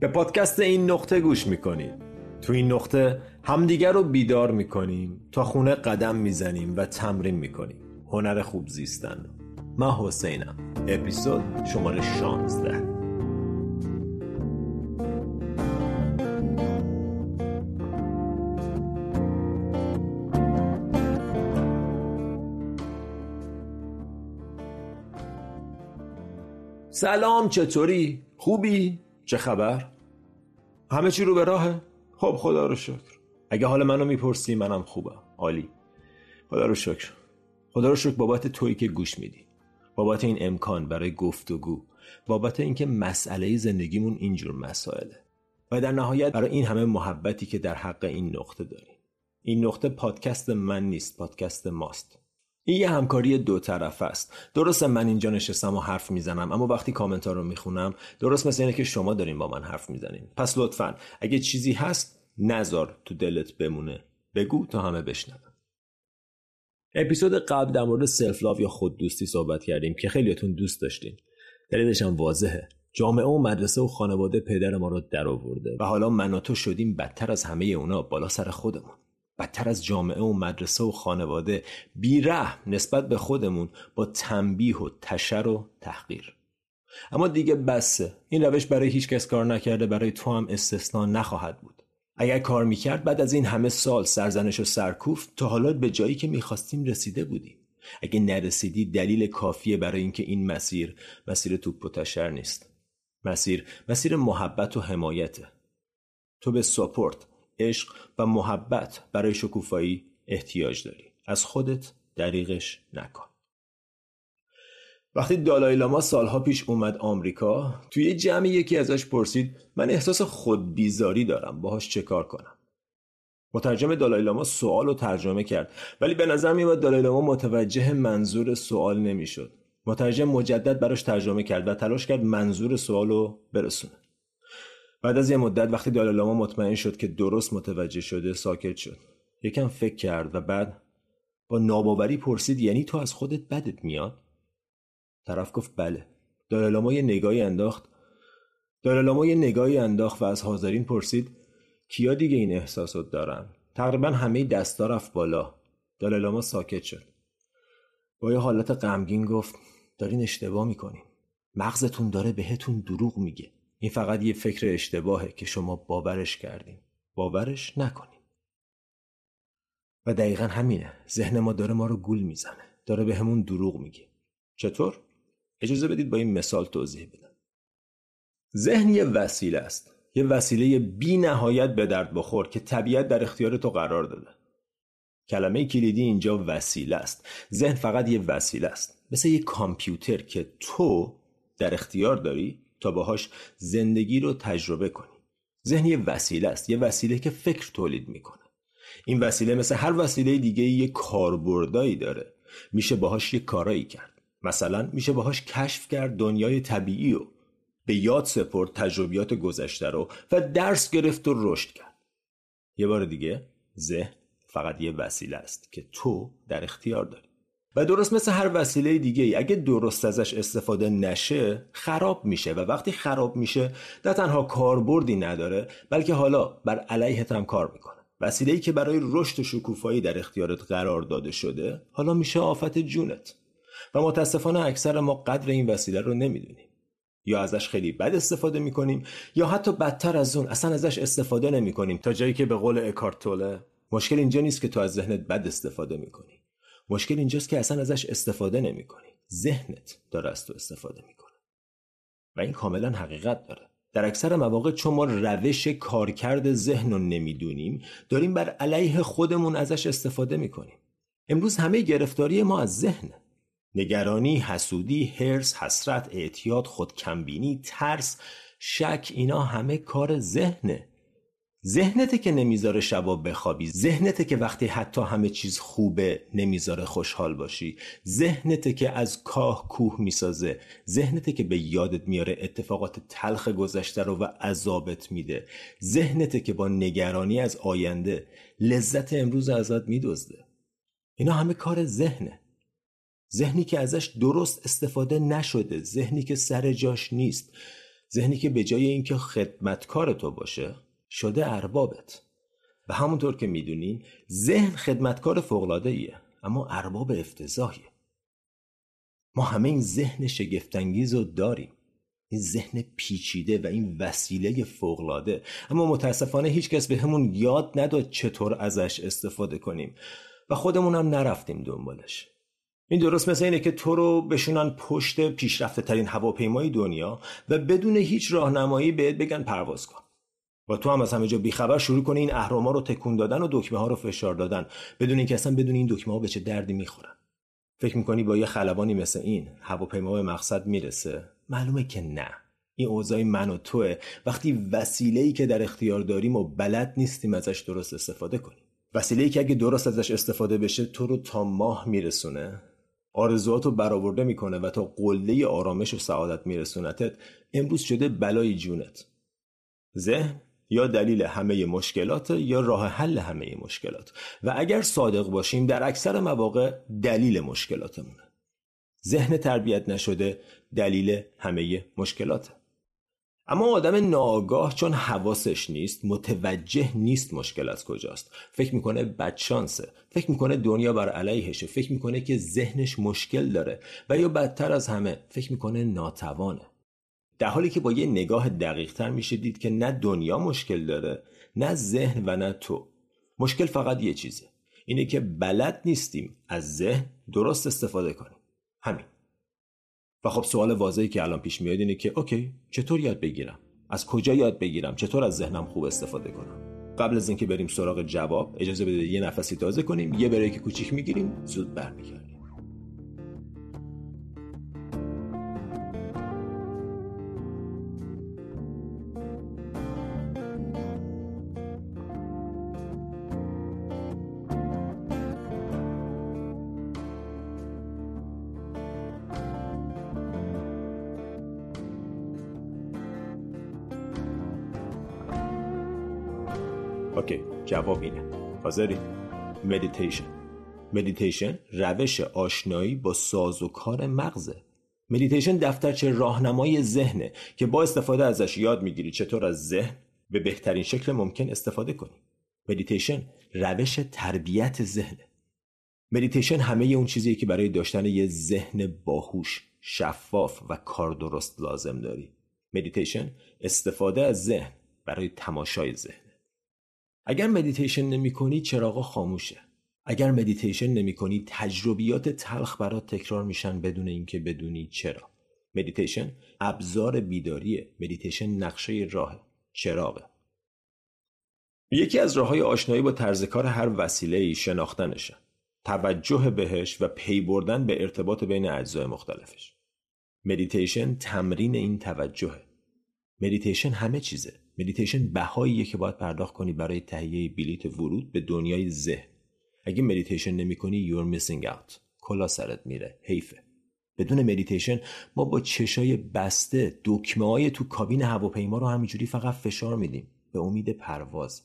به پادکست این نقطه گوش می‌کنید. تو این نقطه همدیگر رو بیدار می‌کنیم تا خونه قدم می‌زنیم و تمرین می‌کنیم. هنر خوب زیستن. من حسینم. اپیزود شماره 16 سلام چطوری؟ خوبی؟ چه خبر؟ همه چی رو به راهه؟ خب خدا رو شکر. اگه حال منو می‌پرسی منم خوبم. عالی. خدا رو شکر. خدا رو شکر بابت تویی که گوش میدی. بابت این امکان برای گفتگو بابت اینکه مسئله زندگیمون اینجور مسائله. و در نهایت برای این همه محبتی که در حق این نقطه داریم. این نقطه پادکست من نیست پادکست ماست. این یه همکاری دو طرف است. درسته من اینجا نشستم و حرف می‌زنم اما وقتی کامنت ها رو می‌خونم درست مثل اینه که شما دارین با من حرف می‌زنین. پس لطفا اگه چیزی هست نزار تو دلت بمونه. بگو تا همه بشنون اپیزود قبل در مورد سلف لاو یا خود دوستی صحبت کردیم که خیلیاتون دوست داشتین. دلیلش هم واضحه. جامعه و مدرسه و خانواده پدر ما رو در آورده و حالا من و تو شدیم بدتر از همه اونا بالا سر خودمون. بدتر از جامعه و مدرسه و خانواده بیره نسبت به خودمون با تنبیه و تشر و تحقیر. اما دیگه بسه. این روش برای هیچ کس کار نکرده برای تو هم استثنا نخواهد بود. اگر کار می‌کرد بعد از این همه سال سرزنش و سرکوف تا حالا به جایی که می‌خواستیم رسیده بودیم. اگه نرسیدی دلیل کافیه برای اینکه این مسیر مسیر توپ و تشر نیست. مسیر مسیر محبت و حمایته. تو به ساپورت. عشق و محبت برای شکوفایی احتیاج داری. از خودت دریغش نکن. وقتی دالای لاما سالها پیش اومد آمریکا توی جمع یکی ازش پرسید من احساس خود بیزاری دارم باهاش چه کار کنم؟ مترجم دالای لاما سوال رو ترجمه کرد ولی به نظر میاد دالای لاما متوجه منظور سوال نمی‌شد. مترجم مجدد براش ترجمه کرد و تلاش کرد منظور سوال رو برسونه. بعد از یه مدت وقتی دالالاما مطمئن شد که درست متوجه شده ساکت شد. یکم فکر کرد و بعد با ناباوری پرسید یعنی تو از خودت بدت میاد؟ طرف گفت بله. دالالاما یه نگاهی انداخت. دالالاما یه نگاهی انداخت و از حاضرین پرسید کیا دیگه این احساسات دارن؟ تقریبا همه دستا رفت بالا. دالالاما ساکت شد. با یه حالت غمگین گفت دارین اشتباه می‌کنین. مغزتون داره بهتون دروغ میگه. این فقط یه فکر اشتباهه که شما باورش کردین باورش نکنین و دقیقا همینه. ذهن ما داره ما رو گول می‌زنه. داره به همون دروغ میگه. چطور؟ اجازه بدید با این مثال توضیح بدم. ذهن یه وسیله است. یه وسیله بی نهایت به درد بخور که طبیعت در اختیار تو قرار داده. کلمه کلیدی اینجا وسیله است. ذهن فقط یه وسیله است. مثل یه کامپیوتر که تو در اختیار داری تا باهاش زندگی رو تجربه کنی. ذهن یه وسیله است یه وسیله که فکر تولید می‌کنه. این وسیله مثل هر وسیله دیگه یه کاربردایی داره. میشه باهاش یه کارایی کرد. مثلا میشه باهاش کشف کرد دنیای طبیعی و به یاد سپرد تجربیات گذشته رو و درس گرفت و رشد کرد. یه بار دیگه ذهن فقط یه وسیله است که تو در اختیار داری. و درست مثل هر وسیله دیگه ای اگه درست ازش استفاده نشه خراب میشه. و وقتی خراب میشه نه تنها کاربردی نداره بلکه حالا بر علیهت هم کار می‌کنه. وسیله ای که برای رشد و شکوفایی در اختیارت قرار داده شده حالا میشه آفت جونت. و متاسفانه اکثر ما قدر این وسیله رو نمی‌دونیم. یا ازش خیلی بد استفاده می‌کنیم یا حتی بدتر از اون اصلا ازش استفاده نمی‌کنیم. تا جایی که به قول اکارتوله مشکل اینجا نیست که تو از ذهنت بد استفاده می‌کنی. مشکل اینجاست که اصلا ازش استفاده نمی کنی. ذهنت داره از تو استفاده می‌کنه. و این کاملا حقیقت داره. در اکثر مواقع چون ما روش کارکرد ذهن رو نمی‌دونیم داریم بر علیه خودمون ازش استفاده می‌کنیم. امروز همه گرفتاری ما از ذهنه. نگرانی، حسودی، هرس، حسرت، اعتیاد، خودکمبینی، ترس، شک اینا همه کار ذهنه. ذهنته که نمی‌ذاره شبا بخوابی ذهنته که وقتی حتی همه چیز خوبه نمی‌ذاره خوشحال باشی ذهنته که از کاه کوه می‌سازه ذهنته که به یادت میاره اتفاقات تلخ گذشته رو و عذابت میده ذهنته که با نگرانی از آینده لذت امروز ازت میدزده. اینا همه کار ذهنه. ذهنی که ازش درست استفاده نشده ذهنی که سر جاش نیست ذهنی که به جای اینکه خدمتکار تو باشه شده اربابت. و همونطور که می‌دونین ذهن خدمتکار فوقلاده ایه اما ارباب افتضاحیه. ما همه این ذهن شگفتانگیز رو داریم. این ذهن پیچیده و این وسیله فوقلاده اما متاسفانه هیچکس به همون یاد نداد چطور ازش استفاده کنیم. و خودمون هم نرفتیم دنبالش. این درست مثل اینه که تو رو بشونن پشت پیشرفته ترین هواپیمای دنیا و بدون هیچ راهنمایی بهت بگن پرواز کن. و تو هم از همه جا بیخبر شروع کنی این اهراما رو تکون دادن و دکمه ها رو فشار دادن. بدون اینکه اصلا بدون این دکمه ها به چه دردی می‌خورن. فکر می‌کنی با یه خلبانی مثل این هواپیما به مقصد می‌رسه؟ معلومه که نه. این اوضاع من و توه. وقتی وسیله ای که در اختیار داریم و بلد نیستیم ازش درست استفاده کنیم. وسیله ای که اگه درست ازش استفاده بشه تو رو تا ماه میرسونه. آرزوات رو برآورده می‌کنه و تا قله آرامش و سعادت میرسونتت امروز شده بلای جونت. ذهن یا دلیل همه مشکلات یا راه حل همه مشکلات. و اگر صادق باشیم در اکثر مواقع دلیل مشکلاتمونه. ذهن تربیت نشده دلیل همه مشکلاته. اما آدم ناآگاه چون حواسش نیست متوجه نیست مشکل از کجاست. فکر می‌کنه بدشانسه. فکر می‌کنه دنیا بر علیهشه. فکر می‌کنه که ذهنش مشکل داره. و یا بدتر از همه فکر می‌کنه ناتوانه. در حالی که با یه نگاه دقیق تر میشه دید که نه دنیا مشکل داره نه ذهن و نه تو. مشکل فقط یه چیزه اینه که بلد نیستیم از ذهن درست استفاده کنیم. همین. و خب سوال واضحی که الان پیش میاد اینه که اوکی چطور یاد بگیرم؟ از کجا یاد بگیرم؟ چطور از ذهنم خوب استفاده کنم؟ قبل از اینکه بریم سراغ جواب اجازه بده یه نفسی تازه کنیم یه بریک کوچیک می‌گیریم زود برمیگردیم. OK جواب اینه. حاضری؟ مدیتیشن مدیتیشن روش آشنایی با ساز و کار مغزه. مدیتیشن دفترچه راهنمای ذهنه که با استفاده ازش یاد می‌گیری چطور از ذهن به بهترین شکل ممکن استفاده کنی. مدیتیشن روش تربیت ذهنه. مدیتیشن همه اون چیزیه که برای داشتن یه ذهن باهوش شفاف و کار درست لازم داری. مدیتیشن استفاده از ذهن برای تماشای ذهن. اگر مدیتیشن نمی کنی چراغا خاموشه. اگر مدیتیشن نمی کنی تجربیات تلخ برات تکرار میشن بدون اینکه بدونی چرا. مدیتیشن ابزار بیداریه. مدیتیشن نقشه راه چراغه. یکی از راه های آشنایی با طرز کار هر وسیله ای شناختنشه. توجه بهش و پی بردن به ارتباط بین اجزای مختلفش. مدیتیشن تمرین این توجهه. مدیتیشن همه چیزه. مدیتیشن بهاییه که باید پرداخت کنی برای تهیه بلیت ورود به دنیای ذهن. اگه مدیتیشن نمی کنی you're missing out. کلاه سرت میره. حیفه. بدون مدیتیشن ما با چشای بسته دکمه های تو کابین هواپیما رو همینجوری فقط فشار میدیم. به امید پرواز.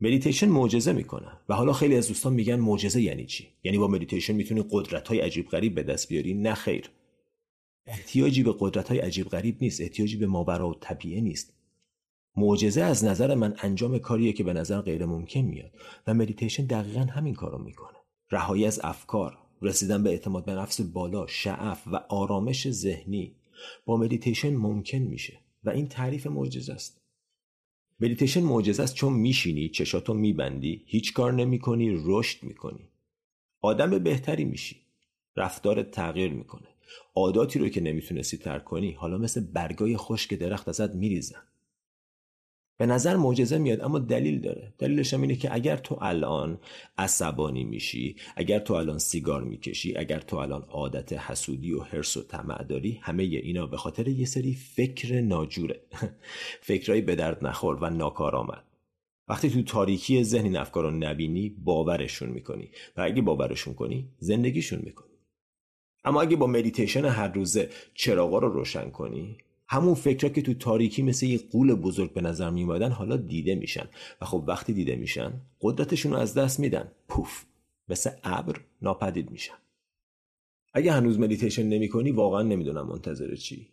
مدیتیشن معجزه می‌کنه. و حالا خیلی از دوستان میگن معجزه یعنی چی؟ یعنی با مدیتیشن می‌تونی قدرت های عجیب غریب به دست بیاری. نه خیر. احتیاجی به قدرت های عجیب غریب نیست احتیاجی به ماوراء طبیعه نیست. معجزه از نظر من انجام کاریه که به نظر غیر ممکن میاد و مدیتیشن دقیقا همین کارو می‌کنه. رهایی از افکار رسیدن به اعتماد به نفس بالا شعف و آرامش ذهنی با مدیتیشن ممکن میشه و این تعریف معجزه است. مدیتیشن معجزه است چون میشینی چشاتو میبندی هیچ کار نمی‌کنی رشد می‌کنی. آدم بهتری میشی. رفتارت تغییر می‌کنه. عاداتی رو که نمی‌تونستی ترک کنی حالا مثل برگای خشک درخت ازت میریزن. به نظر معجزه میاد اما دلیل داره. دلیلش هم اینه که اگر تو الان عصبانی میشی اگر تو الان سیگار می‌کشی اگر تو الان عادت حسودی و حرس و طمع داری همه اینا به خاطر یه سری فکر ناجوره. فکرایی به درد نخور و ناکارآمد. وقتی تو تاریکی ذهن این افکار رو نبینی باورشون می‌کنی. و اگه باورشون کنی زندگیشون می‌کنی. اما اگه با مدیتیشن هر روزه چراغا رو روشن کنی همون فکرها که تو تاریکی مثل یه غول بزرگ به نظر میومدن حالا دیده میشن و خب وقتی دیده میشن قدرتشون رو از دست میدن. پوف! مثل ابر ناپدید میشن. اگه هنوز مدیتیشن نمی کنی واقعا نمی‌دونم منتظر چی.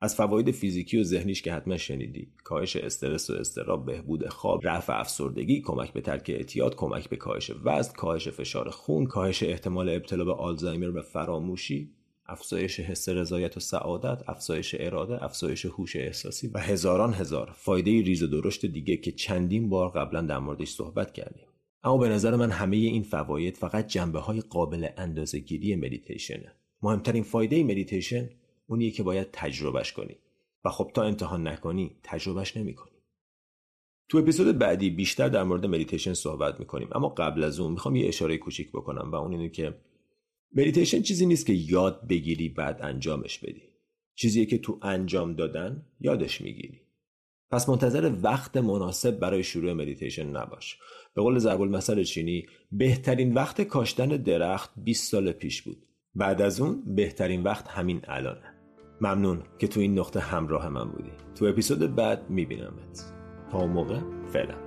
از فواید فیزیکی و ذهنیش که حتما شنیدی. کاهش استرس و استراب بهبود خواب رفع افسردگی کمک به ترک اعتیاد کمک به کاهش وزن کاهش فشار خون کاهش احتمال ابتلا به آلزایمر و فراموشی افزایش حس رضایت و سعادت افزایش اراده افزایش هوش احساسی و هزاران هزار فایده ریز و درشت دیگه که چندین بار قبلا در موردش صحبت کردیم. اما به نظر من همه این فواید فقط جنبه های قابل اندازهگیری مدیتیشنه. مهمترین فایده مدیتیشن اونیه که باید تجربهش کنی. و خب تا امتحان نکنی تجربهش نمی‌کنی. تو اپیزود بعدی بیشتر در مورد مدیتیشن صحبت می‌کنیم. اما قبل از اون می‌خوام یه اشاره کوچیک بکنم و اون اینه که مدیتیشن چیزی نیست که یاد بگیری بعد انجامش بدی. چیزیه که تو انجام دادن یادش می‌گیری. پس منتظر وقت مناسب برای شروع مدیتیشن نباش. به قول ضرب المثل چینی بهترین وقت کاشتن درخت 20 سال پیش بود. بعد از اون بهترین وقت همین الانه. ممنون که تو این نقطه همراه من بودی. تو اپیزود بعد میبینمت. تا موقع فعلا.